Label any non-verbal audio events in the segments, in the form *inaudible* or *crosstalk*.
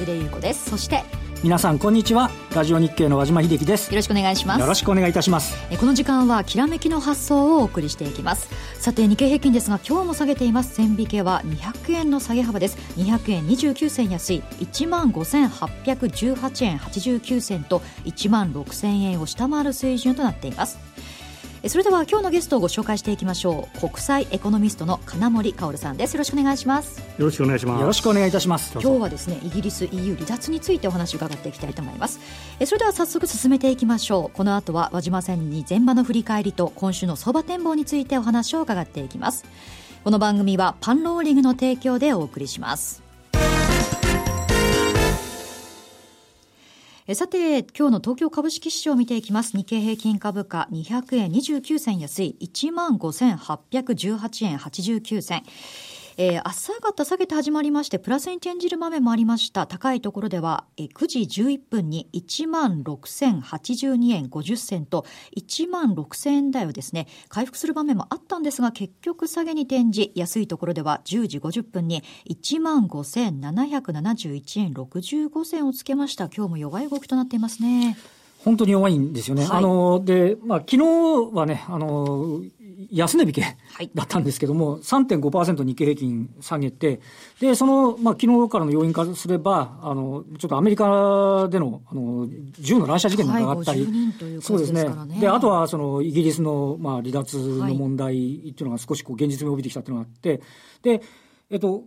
ちは江連優子です。そして皆さんこんにちは。ラジオ日経の和島秀樹です。よろしくお願いします。よろしくお願いいたします。この時間はきらめきの発想をお送りしていきます。さて日経平均ですが今日も下げています。線引けは200円の下げ幅です。200円29銭安い。1万5818円89銭と1万6000円を下回る水準となっていますそれでは今日のゲストをご紹介していきましょう。国際エコノミストの金森薫さんです。よろしくお願いします。よろしくお願いします。よろしくお願いいたします。今日はですねイギリス EU 離脱についてお話を伺っていきたいと思います。それでは早速進めていきましょう。この後は和島さんに前場の振り返りと今週の相場展望についてお話を伺っていきます。この番組はパンローリングの提供でお送りしますさて、今日の東京株式市場を見ていきます。日経平均株価200円29銭安い15,818円89銭。えー、朝方下げて始まりまして、プラスに転じる場面もありました。高いところでは、えー、9時11分に1万6082円50銭と、1万6000円台をですね、回復する場面もあったんですが、結局下げに転じ、安いところでは10時50分に1万5771円65銭をつけました。今日も弱い動きとなっていますね。本当に弱いんですよね。はい、あの、で、まあ、昨日はね、あの、安値引けだったんですけども、はい、3.5%日経平均下げて、で、その、まあ、昨日からの要因からすれば、あの、ちょっとアメリカでの、あの、銃の乱射事件なんかがあったり、はい、そうですね。で、あとは、その、イギリスの、まあ、離脱の問題っていうのが少しこう、現実味を帯びてきたっていうのがあって、で、えっと、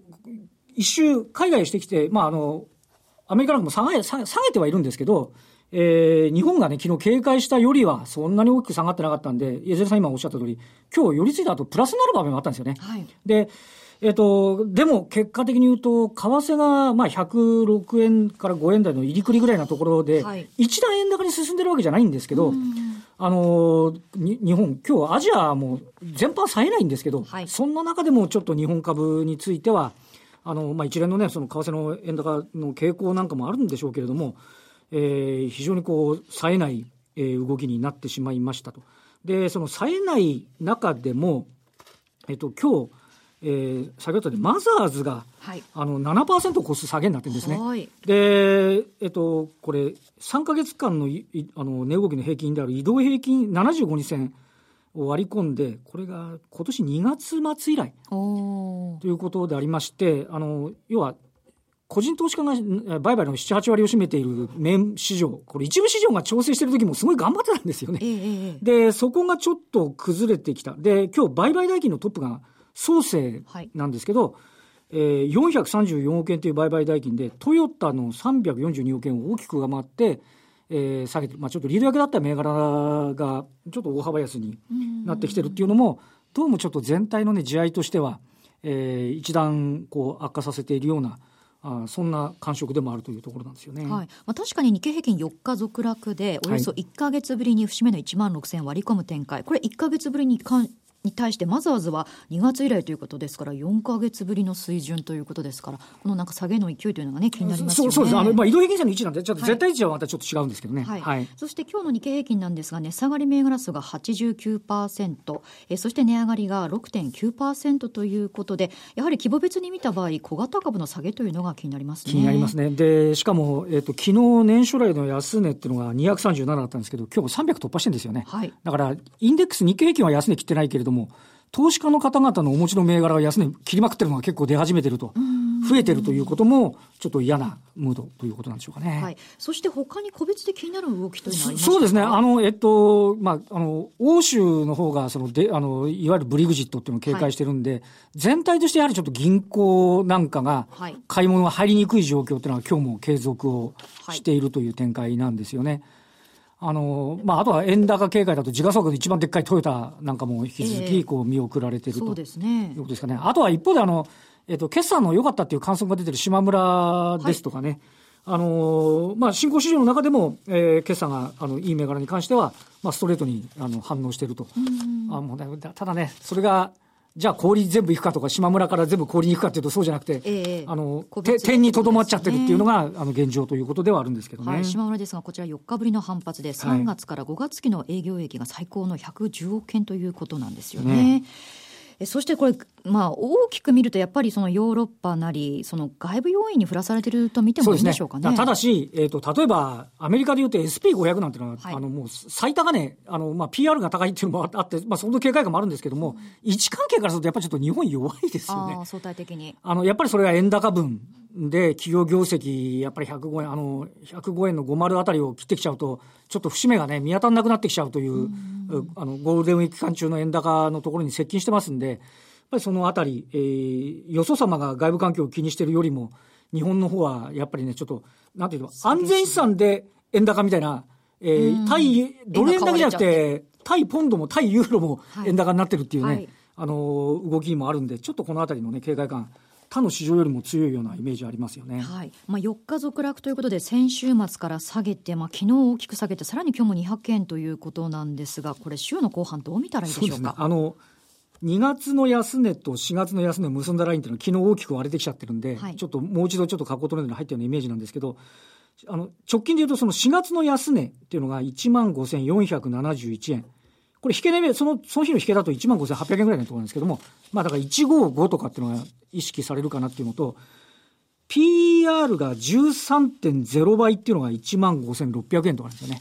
一周海外してきて、まあ、あの、アメリカなんかも下げ、下げてはいるんですけど、えー、日本がね、昨日警戒したよりはそんなに大きく下がってなかったんで、江連さん今おっしゃった通り、今日寄り付いた後プラスになる場面もあったんですよね。はい、で、えっ、ー、と、でも結果的に言うと、為替がまあ106円から5円台の入りくりぐらいなところで、はい、一段円高に進んでるわけじゃないんですけど、あの日本、今日アジアも全般冴えないんですけど、はい、そんな中でもちょっと日本株については、あの、まあ、一連のね、その為替の円高の傾向なんかもあるんでしょうけれども、えー、非常にこう、冴えない、えー、動きになってしまいましたと。で、その冴えない中でも、えっ、と、今日、えー、先ほどでマザーズが、はい、あの7%を超す下げになってるんですね。はい、で、えっと、これ、3か月間のあの値動きの平均である移動平均75日線を割り込んで、これが今年2月末以来ということでありまして、あの要は個人投資家が売買の7、8割を占めている面市場、これ一部市場が調整してる時もすごい頑張ってたんですよね。えで、そこがちょっと崩れてきた。で、今日売買代金のトップが創生なんですけど、はい、えー、434億円という売買代金で、トヨタの342億円を大きく上回って、えー、下げて、まあ、ちょっとリード役だった銘柄がちょっと大幅安になってきてるっていうのも、どうもちょっと全体のね、地合いとしては、えー、一段こう悪化させているような、あそんな感触でもあるというところなんですよね、はい。まあ、確かに日経平均4日続落で、およそ1か月ぶりに節目の1万6000円割り込む展開、これ、1か月ぶりにかんに対してマザーズは2月以来ということですから、4か月ぶりの水準ということですから、このなんか下げの勢いというのがね、気になりますよね。そうですあの、まあ、移動平均線の位置なんで、ちょっと絶対位置はまたちょっと違うんですけどね。はい。はい、そして今日の日経平均なんですが、値、ね、下がり銘柄数が89%、えそして値上がりが6.9%ということで、やはり規模別に見た場合、小型株の下げというのが気になりますね。気になりますね。で、しかも、えっ、ー、と、昨日年初来の安値っていうのが237だったんですけど、今日300突破してるんですよね。はい。だから、インデックス、日経平均は安値切ってないけれども、投資家の方々のお持ちの銘柄が安値切りまくってるのが結構出始めてると、増えてるということも、ちょっと嫌なムードということなんでしょうかね。はい。そして他に個別で気になる動きというのはありますか？そうですね。あの、えっと、まあ、あの、欧州の方が、その、で、あの、いわゆるブリグジットっていうのを警戒してるんで、はい、全体としてやはりちょっと銀行なんかが、買い物が入りにくい状況っていうのは今日も継続をしているという展開なんですよね。はいあの、まあ、あとは円高警戒だと時価総額で一番でっかいトヨタなんかも引き続き、こう、見送られてる、えー、と、そうですね。いうことですかね。あとは一方で、あの、えっ、と、決算の良かったっていう観測が出てる島村ですとかね、はいあのまあ、新興市場の中でも、えー、決算があのいい銘柄に関しては、まあ、ストレートにあの反応していると。あもうね、ただね、それがじゃあ氷全部行くかとか、島村から全部氷に行くかっていうとそうじゃなくて、えー、あの、点にとどまっちゃってるっていうのが、あの、現状ということではあるんですけどね。はい、島村ですが、こちら4日ぶりの反発で、3月から5月期の営業益が最高の110億円ということなんですよね。ねそしてこれ、まあ、大きく見ると、やっぱりそのヨーロッパなり、その外部要因に振らされてると見てもいいんでしょうかね。ねただし、えーと、例えばアメリカでいうと SP500 なんていうのは、はい、あのもう最高値、あのまあ、PR が高いっていうのもあって、まあ、その警戒感もあるんですけども、うん、位置関係からすると、やっぱりちょっと日本弱いですよね。相対的にあのやっぱりそれは円高分で、企業業績、やっぱり105円、あの、105円の50あたりを切ってきちゃうと、ちょっと節目がね、見当たらなくなってきちゃうという、うあの、ゴールデンウィーク期間中の円高のところに接近してますんで、やっぱりそのあたり、えー、よそ様が外部環境を気にしているよりも、日本の方はやっぱりね、ちょっと、なんていうの、安全資産で円高みたいな、えー、対、ドル円だけじゃなくて、対ポンドも対ユーロも円高になってるっていうね、はい、あの、動きもあるんで、ちょっとこのあたりのね、警戒感、他の市場よりも強いようなイメージありますよね。はい。まあ4日続落ということで先週末から下げて、まあ昨日大きく下げてさらに今日も200円ということなんですが、これ週の後半どう見たらいいでしょうか？ね、あの2月の安値と4月の安値を結んだラインっていうのは昨日大きく割れてきちゃってるんで、はい、ちょっともう一度ちょっと過去トレンドに入ったようなイメージなんですけど、あの直近でいうとその4月の安値っていうのが1万5471円。これ引け値、その、その日の引けだと1万5800円ぐらいのところなんですけども、まあだから155とかっていうのが意識されるかなっていうのと、PR が13.0倍っていうのが1万5600円とかなんですよね。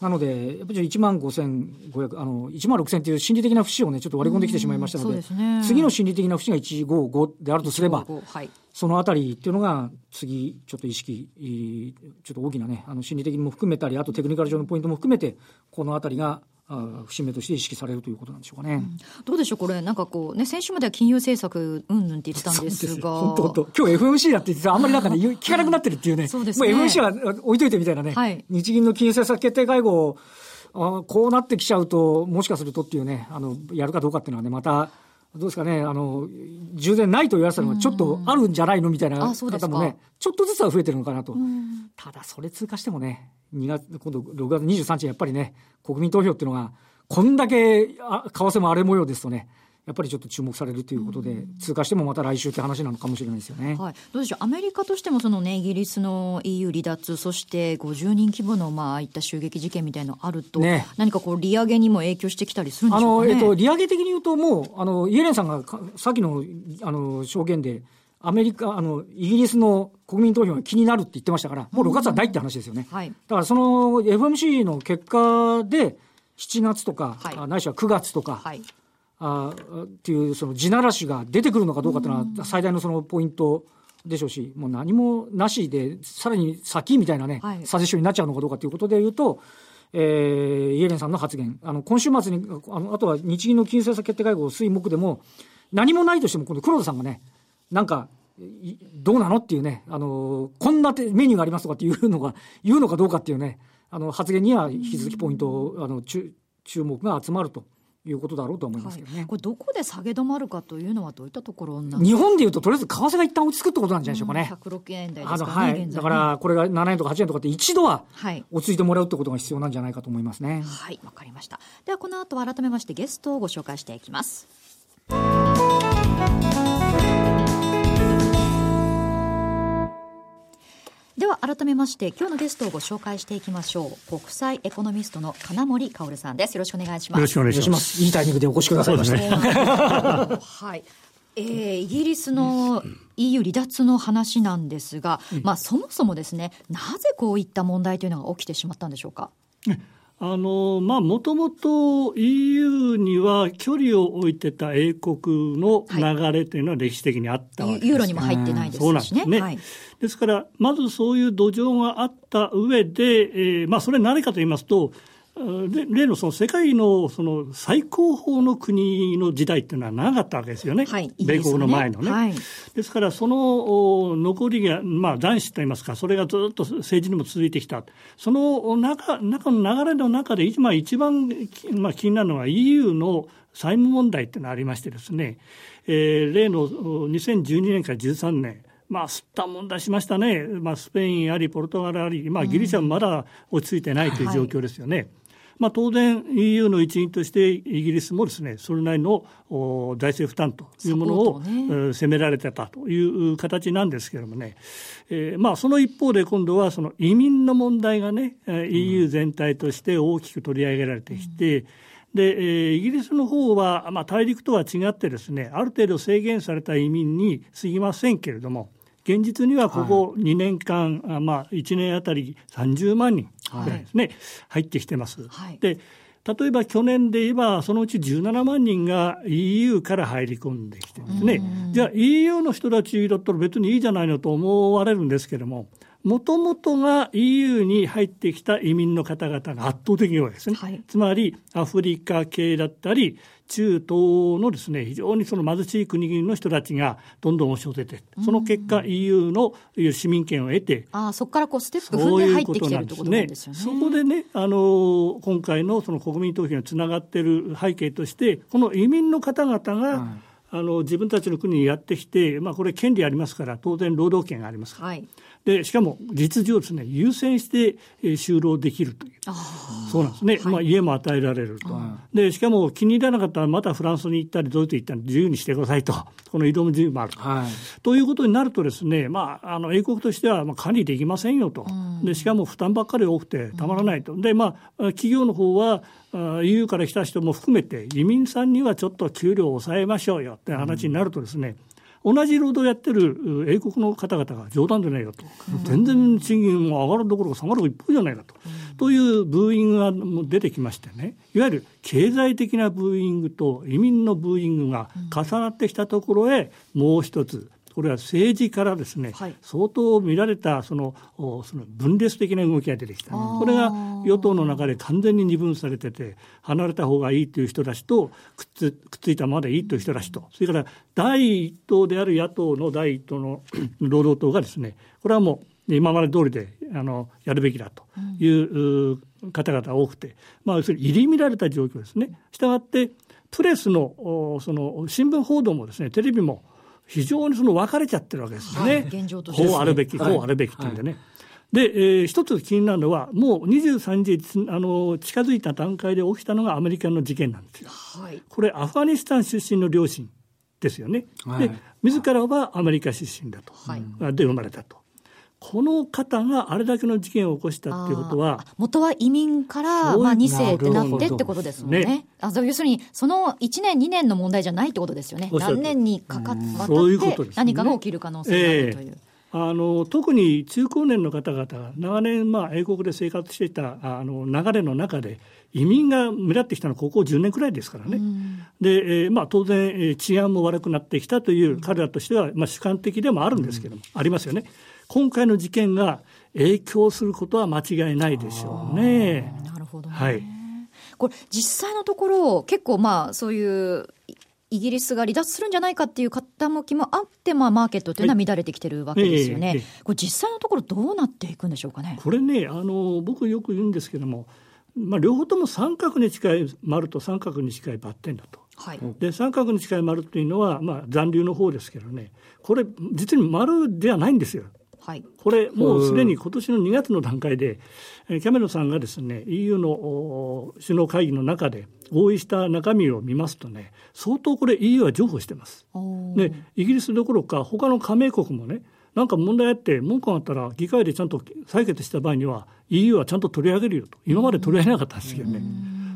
なので、やっぱり1万5500、あの、1万6000っていう心理的な節をね、ちょっと割り込んできてしまいましたので、でね、次の心理的な節が155であるとすれば、はい、そのあたりっていうのが、次、ちょっと意識、ちょっと大きなね、あの、心理的にも含めたり、あとテクニカル上のポイントも含めて、このあたりが、節目として意識されるということなんでしょうかね。うん、どうでしょう、これ、なんかこう、ね、先週までは金融政策うんぬんって言ってたんですが。本当本当今日 FMC だって言ってあんまりなんかね、聞かなくなってるっていうね。そうですね。もう FMC は置いといてみたいなね。はい、日銀の金融政策決定会合、あこうなってきちゃうと、もしかするとっていうね、あの、やるかどうかっていうのはね、また、どうですかね、あの、従前ないと言われたのがちょっとあるんじゃないの？みたいな方もね、ちょっとずつは増えてるのかなと。ただ、それ通過してもね、2月、今度6月23日やっぱりね、国民投票っていうのが、こんだけ為替も荒れ模様ですとね、やっぱりちょっと注目されるということで、通過してもまた来週って話なのかもしれないですよね。はい、どうでしょう、アメリカとしてもその、ね、イギリスの EU 離脱、そして50人規模のまああいった襲撃事件みたいなのあると、ね、何かこう、利上げにも影響してきたりするんでしょうか、ね、あのえっと、利上げ的に言うと、もうあのイエレンさんがさっきのあの証言で、アメリカ、あの、イギリスの国民投票が気になるって言ってましたから、もう6月はないって話ですよね。はい、だからその FMC の結果で、7月とか、はい、ないしは9月とか、はい、あっていうその地ならしが出てくるのかどうかというのは最大のそのポイントでしょうし、もう何もなしで、さらに先みたいなね、はい、サジェションになっちゃうのかどうかということでいうと、えー、イエレンさんの発言、あの今週末にあの、あとは日銀の金融政策決定会合、水木でも、何もないとしても、今度、黒田さんがね、なんか、どうなのっていうね、あのこんなメニューがありますとかっていうのが、言うのかどうかっていうね、あの発言には引き続きポイント、あの注目が集まると。いうことだろうと思いますけどね、はい、これ、どこで下げ止まるかというのは、どういったところ日本でいうと、とりあえず為替が一旦落ち着くってことなんじゃないでしょうかね。106円台ですかね、はい、だからこれが7円とか8円とかって、一度は落ち着いてもらうってことが必要なんじゃないかと思いますね。はい、わ、かりました。では、この後改めまして、ゲストをご紹介していきます。では改めまして今日のゲストをご紹介していきましょう。国際エコノミストの金森薫さんです。よろしくお願いします。よろしくお願いします。いいタイミングでお越しくださいました。ねはい。えー、イギリスの EU 離脱の話なんですが、まあ、そもそもですね、なぜこういった問題というのが起きてしまったんでしょうか？あのまあ、もともと EU には距離を置いてた英国の流れというのは歴史的にあったわけです、はい、ユーロにも入ってないですしね。ですから、まずそういう土壌があった上で、えー、まあ、それ何かと言いますと、例のその世界のその最高峰の国の時代っていうのは長かったわけですよね、はい、米国の前のね。はい、ですから、その残りが、まあ、男子といいますか、それがずっと政治にも続いてきた、その中中の流れの中で、今、一番、まあ、気になるのは EU の債務問題っていうのがありましてですね、えー、例の2012年から13年、まあ、吸ったもんだしましたね、まあ、スペインあり、ポルトガルあり、まあ、ギリシャもまだ落ち着いてないという状況ですよね。はいまあ、当然 EU の一員としてイギリスもですねそれなりの財政負担というものを、ね、責められてたという形なんですけれどもね、えー、まあその一方で今度はその移民の問題がね、うん、EU 全体として大きく取り上げられてきて、で、えー、イギリスの方は、まあ、大陸とは違ってですね、ある程度制限された移民に過ぎませんけれども、現実にはここ2年間、はい、まあ、1年あたり30万人ぐらいですね、はい、入ってきてます。はい、で例えば去年で言えば、そのうち17万人が EU から入り込んできてですね、じゃあ EU の人たちだったら別にいいじゃないのと思われるんですけれども、もともとが EU に入ってきた移民の方々が圧倒的に多いですね。はい、つまり、アフリカ系だったり、中東のですね、非常にその貧しい国々の人たちがどんどん押し寄せて、その結果 EU の市民権を得て、あそこからこうステップ踏んで入ってきてるってことなんですよね。そこでね、あの、今回のその国民投票につながっている背景として、この移民の方々が、はい。あの自分たちの国にやってきて、まあ、これ、権利ありますから、当然、労働権がありますから、はい、でしかも実情ですね。優先して就労できるという。そうなんですね、はい、まあ、家も与えられると、でしかも気に入らなかったらまたフランスに行ったりドイツに行ったり自由にしてくださいと。この移動も自由もあると、はい、ということになるとですね、まあ、あの英国としてはまあ管理できませんよと、でしかも負担ばっかり多くてたまらないと、でまあ、企業の方は EU から来た人も含めて移民さんにはちょっと給料を抑えましょうよって話になるとですね、うん同じ労働をやってる英国の方々が冗談じゃないかと、全然賃金も上がるどころか下がる一方じゃないかと、というブーイングが出てきましてね、いわゆる経済的なブーイングと移民のブーイングが重なってきたところへ、もう一つ、これは政治からですね、はい、相当見られたそのその分裂的な動きが出てきた、これが与党の中で完全に二分されてて、離れた方がいいという人たちと、くっつくっついたままでいいという人たちと、それから第一党である野党の第一党の *clears throat* 労働党がですね、これはもう今まで通りであのやるべきだという、う方々多くて、まあ、要するに入り乱れた状況ですね。したがって、プレスのその新聞報道もですね、テレビも非常にその分かれちゃってるわけですよね。はい、うあるべき、こうあるべきっていうんでね。はいで、えー、一つ気になるのは、もう23日あの近づいた段階で起きたのがアメリカの事件なんですよ。はい、これ、アフガニスタン出身の両親ですよね。はい、で、自らはアメリカ出身だと、はい、で生まれたと。この方があれだけの事件を起こしたっていうことは。元は移民から、まあ、2世ってなってってことですもんね。ねあ要するに、その1年、2年の問題じゃないってことですよね。何年にかかって、何かが起きる可能性があるという。あの特に中高年の方々が長年、まあ、英国で生活していたあの流れの中で移民が目立ってきたのはここ10年くらいですからね、うん、でえーまあ、当然、治安も悪くなってきたという彼らとしては、まあ、主観的でもあるんですけども、うん、ありますよね。今回の事件が影響することは間違いないでしょうね。なるほど、ね、はい。これ実際のところ結構まあそういうイギリスが離脱するんじゃないかっていう傾きもあって、まあ、マーケットというのは乱れてきてるわけですよね、はいえー、これ、実際のところ、どうなっていくんでしょうかね？これね、あの僕よく言うんですけども、まあ、両方とも三角に近い丸と三角に近いバッテンだと。はい、で三角に近い丸というのは、まあ、残留の方ですけどね、これ、実に丸ではないんですよ。はい、これ、もうすでに今年の2月の段階で、キャメロンさんがですね EU の首脳会議の中で合意した中身を見ますとね、相当これ、EU は譲歩してます。で、イギリスどころか、他の加盟国もね、なんか問題あって、文句があったら、議会でちゃんと採決した場合には、EU はちゃんと取り上げるよと、今まで取り上げなかったんですけどね。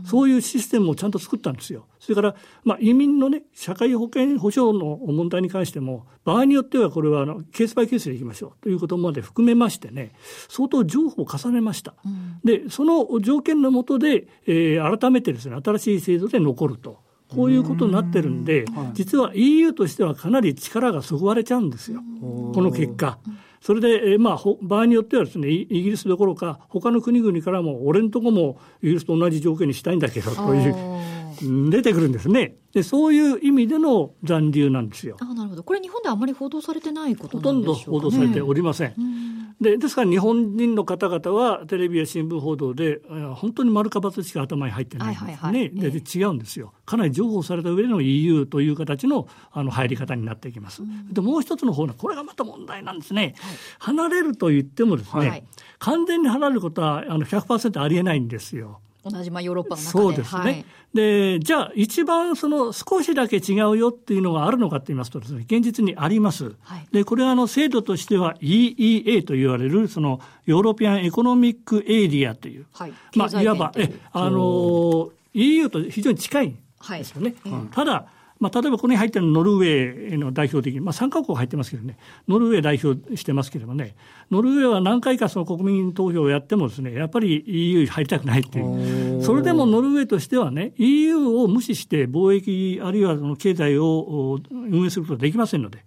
そういうシステムをちゃんと作ったんですよ。それから、まあ、移民のね、社会保険保障の問題に関しても、場合によってはこれはあのケースバイケースでいきましょうということまで含めましてね、相当情報を重ねました。うん、で、その条件のもとで、えー、改めてですね、新しい制度で残ると。こういうことになってるんで、ん実は EU としてはかなり力がそぐわれちゃうんですよ、この結果。それで、えまあ、場合によってはですねイギリスどころか他の国々からも俺のとこもイギリスと同じ条件にしたいんだけどという出てくるんですねでそういう意味での残留なんですよ。あなるほど。これ日本ではあまり報道されてないことなんでしょうか、ね、ほとんど報道されておりません、うん。でですから日本人の方々はテレビや新聞報道で本当に丸か×しか頭に入ってないんですね、はいはいはい、で違うんですよ。かなり情報された上での EU という形のあの入り方になっていきます、うん、でもう一つの方これがまた問題なんですね、はい、離れると言ってもですね、はい、完全に離れることはあの100%ありえないんですよ同じまあヨーロッパの中で。そうですね、はい、でじゃあ一番その少しだけ違うよっていうのがあるのかと言いますとですね現実にあります、はい、でこれはあの制度としては EEA と言われるそのEuropean Economic Area という、はい、まあいわばえあの EU と非常に近いんですよね。はい、ただ、まあ、例えばここに入ってるノルウェーの代表的に、まあ、3カ国入ってますけどね、ノルウェー代表してますけれどもね、ノルウェーは何回かその国民投票をやってもですね、やっぱり EU 入りたくないっていう、それでもノルウェーとしてはね、EU を無視して貿易あるいはその経済を運営することはできませんので、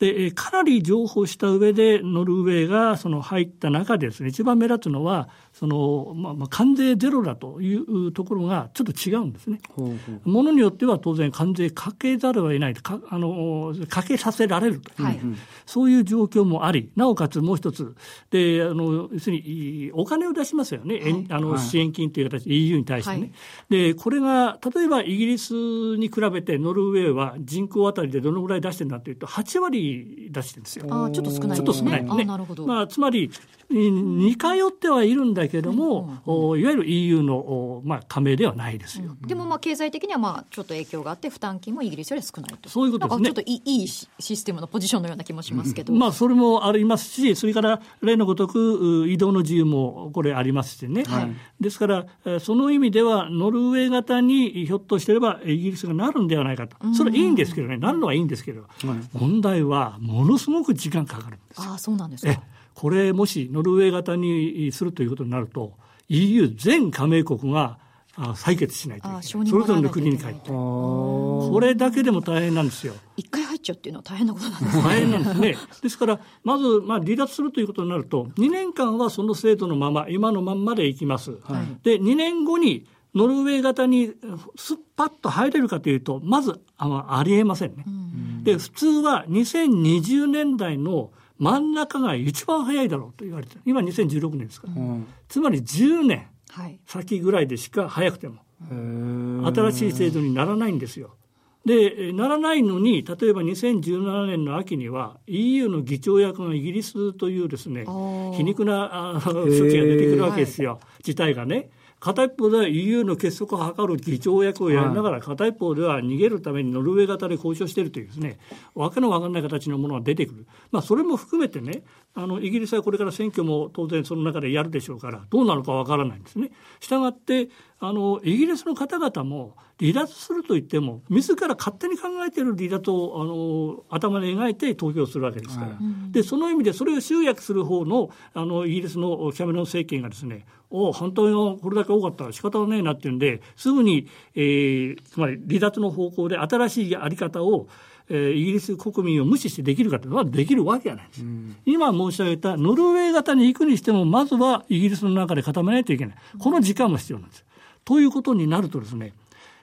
でかなり情報した上でノルウェーがその入った中でですね、一番目立つのは、そのまあ、まあ関税ゼロだというところがちょっと違うんですね。ものによっては当然関税かけざるを得ないかあのかけさせられると、はい、そういう状況もあり。なおかつもう一つ。であの要するにお金を出しますよね、はい、あの支援金という形で EU に対してね、はい、でこれが例えばイギリスに比べてノルウェーは人口当たりでどのぐらい出してるんだというと8割出してるんですよ。あちょっと少ない、ね、ちょっと少ないね。まあ、つまり似通ってはいるんだけれども、うん、いわゆる EU の、まあ、加盟ではないですよ。でもまあ経済的にはまあちょっと影響があって負担金もイギリスより少ないと。そういうことですね。ちょっといいシステムのポジションのような気もしますけど。まあそれもありますし、それから例のごとく移動の自由もこれありますしね。はい、ですからその意味ではノルウェー型にひょっとしてればイギリスがなるんではないかと。それはいいんですけどね、なるのはいいんですけど、問題はものすごく時間かかるんですああ、そうなんですか。これもしノルウェー型にするということになると EU 全加盟国が採決しないといけない。それぞれの国に帰って。これだけでも大変なんですよ。一回入っちゃうっていうのは大変なことなんですね。大変なんですね。ですからまず、まあ、離脱するということになると2年間はその制度のまま今のまんまでいきます、はい、で2年後にノルウェー型にすっぱっと入れるかというとまずあのありえませんね、うん、で普通は2020年代の真ん中が一番早いだろうと言われて今2016年ですから、うん、つまり10年先ぐらいでしか早くても、新しい制度にならないんですよ。でならないのに例えば2017年の秋には EU の議長役のイギリスというですね皮肉な措置が出てくるわけですよ、事態がね。片一方では EU の結束を図る議長役をやりながら、片一方では逃げるためにノルウェー型で交渉しているというですね、わけのわかんない形のものが出てくる。まあ、それも含めてね、あの、イギリスはこれから選挙も当然その中でやるでしょうから、どうなるかわからないんですね。したがって、あの、イギリスの方々も離脱すると言っても、自ら勝手に考えている離脱を、あの、頭で描いて投票するわけですから。はい、で、その意味でそれを集約する方の、あの、イギリスのキャメロン政権がですね、お反対がこれだけ多かったら仕方がねえなっていうんで、すぐに、えー、つまり離脱の方向で新しいやり方を、えー、イギリス国民を無視してできるかというのはできるわけがないんです、うん、今申し上げたノルウェー型に行くにしても、まずはイギリスの中で固めないといけない。この時間も必要なんです。ということになるとですね、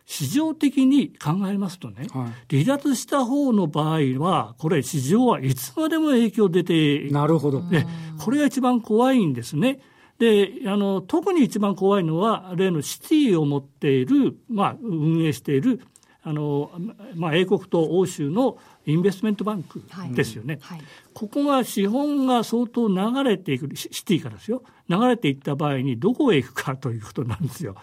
市場的に考えますとね、はい、離脱した方の場合は、これ、市場はいつまでも影響出てなるほど、ね、これが一番怖いんですね。であの特に一番怖いのは例のシティを持っている、まあ、運営しているあの、まあ、英国と欧州のインベストメントバンクですよね、はいはい、ここが資本が相当流れていくシティからですよ流れていった場合にどこへ行くかということなんですよ。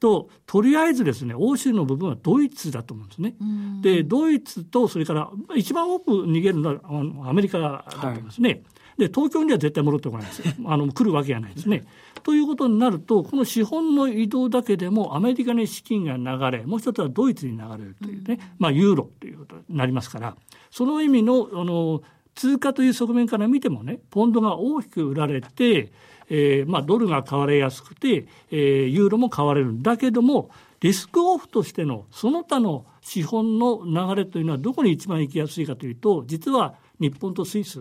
ととりあえずですね欧州の部分はドイツだと思うんですね。でドイツとそれから一番多く逃げるのはアメリカだと思いますね。はいで東京には絶対戻ってこないですよ *laughs* あの来るわけがないですね。ということになるとこの資本の移動だけでもアメリカに資金が流れもう一つはドイツに流れるというね、まあ、ユーロということになりますからその意味のあの通貨という側面から見てもねポンドが大きく売られて、えーまあ、ドルが買われやすくて、えー、ユーロも買われるんだけどもリスクオフとしてのその他の資本の流れというのはどこに一番行きやすいかというと実は日本とスイス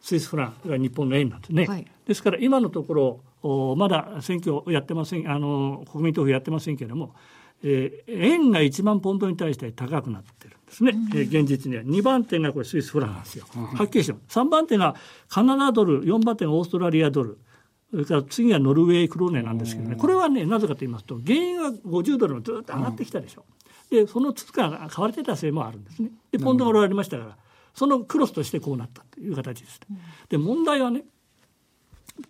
スイスフランが日本の円なんですね、はい、ですから今のところまだ選挙やってませんあの国民投票やってませんけれども、えー、円が1万ポンドに対して高くなってるんですね、うん、えー、現実には。2番手がこれスイスフランなんですよ、はっきりしてます。3番手がカナダドル4番手がオーストラリアドル。それから次はノルウェークローネなんですけどね、これはね、なぜかと言いますと、原因は50ドルもずっと上がってきたでしょ。うで、その通貨が買われてたせいもあるんですね。で、ポンドが売られましたから、そのクロスとしてこうなったという形です。で問題はね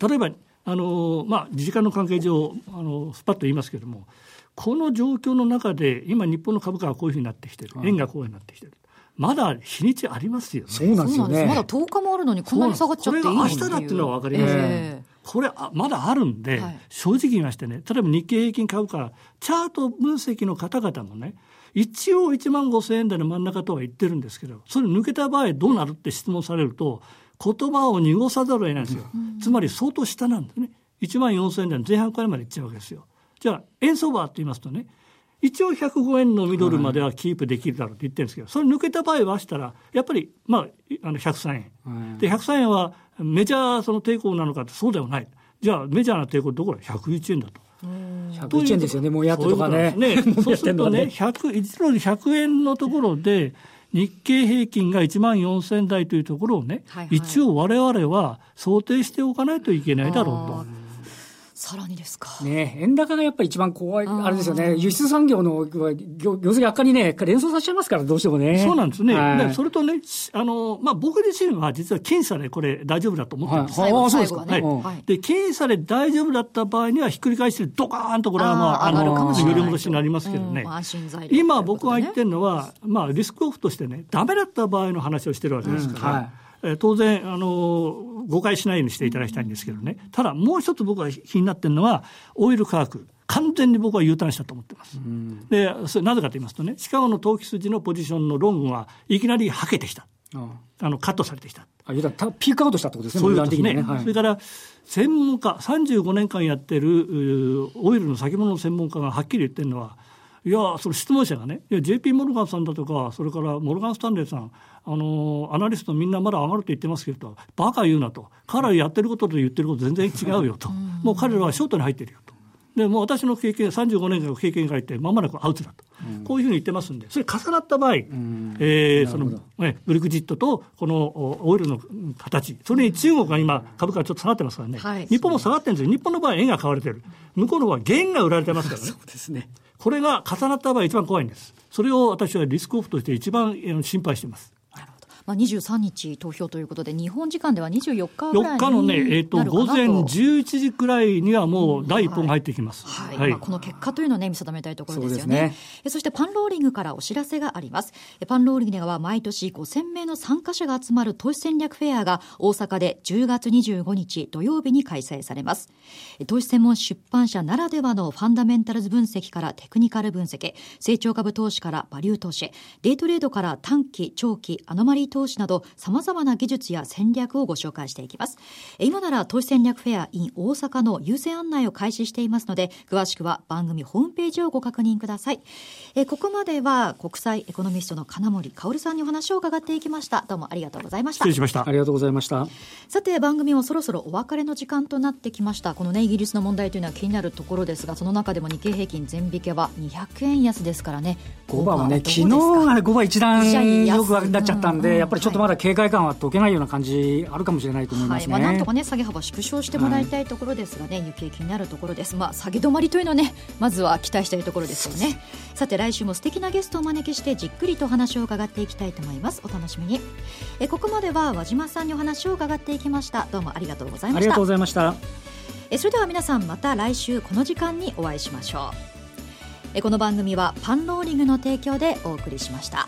例えばあの、まあ、時間の関係上あのスパッと言いますけれどもこの状況の中で今日本の株価がこういうふうになってきてる。円がこういうふうになってきてる。まだ日にちありますよね。そうなんですよね。まだ10日もあるのにこんなに下がっちゃっていいこれが明日だっていうのは分かります、えー、これまだあるんで、はい、正直言いましてね、例えば日経平均株価、チャート分析の方々もね、一応1万5000円台の真ん中とは言ってるんですけど、それ抜けた場合どうなるって質問されると、言葉を濁さざるを得ないんですよ。うん、つまり相当下なんですね。1万4000円台の前半くらいまでいっちゃうわけですよ。じゃあ、円相場って言いますとね、一応105円のミドルまではキープできるだろうって言ってるんですけど、それ抜けた場合はしたら、やっぱり、まあ、あの103円。で、103円はメジャーその抵抗なのかってそうではない。じゃあ、メジャーな抵抗どころ101円だと。101円ですよね、もうやってとかね。*laughs* ね。そうするとね、100、1ドル100円のところで、日経平均が1万4000台というところをね、はいはい、一応われわれは想定しておかないといけないだろうと。さらにですか。ね円高がやっぱり一番怖い、あれですよね。輸出産業の業績悪化にね、連想させちゃいますから、どうしてもね。そうなんですね。はい、それとね、あの、まあ、僕自身は実は僅差でこれ大丈夫だと思ってるんです。はい、ああ、そうですか。ね、はい。で、僅差で大丈夫だった場合にはひっくり返してドカーンとこれはまあ、あの、揺り戻しになりますけどね。今僕が言ってるのは、まあ、リスクオフとしてね、ダメだった場合の話をしてるわけですから。当然、あの、誤解しないようにしていただきたいんですけどね。ただ、もう一つ僕が気になってるのは、オイル価格。完全に僕は U ターンしたと思ってます。で、それなぜかと言いますとね、シカゴの投機筋のポジションのロングはいきなりはけてきた。あの、カットされてきた。あ、ピークアウトしたってことですね、そういうことですね。ねはい、それから、専門家、35年間やってるオイルの先物の専門家がはっきり言ってるのは、いや、その質問者がね、いや、JP モルガンさんだとか、それからモルガン・スタンレーさん、あの、アナリストみんなまだ上がると言ってますけど、バカ言うなと。彼らやってることと言ってること全然違うよと。もう彼らはショートに入ってるよと。で、もう私の経験、35年間の経験が入って、まもなくアウトだと。こういうふうに言ってますんで、それ重なった場合、えー、その、ね、ブリグジットとこのオイルの形、それに中国が今、株価がちょっと下がってますからね、はい、日本も下がってるんですよ。日本の場合、円が買われてる。向こうの方は元が売られてますからね。そうですね。これが重なった場合一番怖いんです。それを私はリスクオフとして一番心配しています。まあ、23日投票ということで、日本時間では24日ぐらい4日のね、えーと、午前11時くらいにはもう第一本が入ってきます、はい、はい。まあ、この結果というのを、ね、見定めたいところですよね。そ、ね、そしてパンローリングからお知らせがあります。パンローリングでは毎年5000名の参加者が集まる投資戦略フェアが大阪で10月25日土曜日に開催されます。投資専門出版社ならではのファンダメンタルズ分析からテクニカル分析、成長株投資からバリュー投資、デイトレードから短期、長期、アノマリー投資など様々な技術や戦略をご紹介していきます。今なら投資戦略フェア in 大阪の優先案内を開始していますので、詳しくは番組ホームページをご確認ください。えここまでは国際エコノミストの金森薫さんにお話を伺っていきました。どうもありがとうございました。失礼しました。ありがとうございました。さて番組もそろそろお別れの時間となってきました。このね、イギリスの問題というのは気になるところですが、その中でも日経平均全引けは200円安ですからね。5番はね、昨日が5番一段よくなっちゃったんで、やっぱりちょっとまだ警戒感は解けないような感じあるかもしれないと思います、ね、はい、まあ、なんとかね下げ幅縮小してもらいたいところですがね、はい、行方気になるところです、まあ、下げ止まりというのはねまずは期待したいところですよね。さて来週も素敵なゲストをお招きしてじっくりとお話を伺っていきたいと思います。お楽しみに。えここまでは和島さんにお話を伺っていきました。どうもありがとうございました。ありがとうございました。えそれでは皆さんまた来週この時間にお会いしましょう。えこの番組はパンローリングの提供でお送りしました。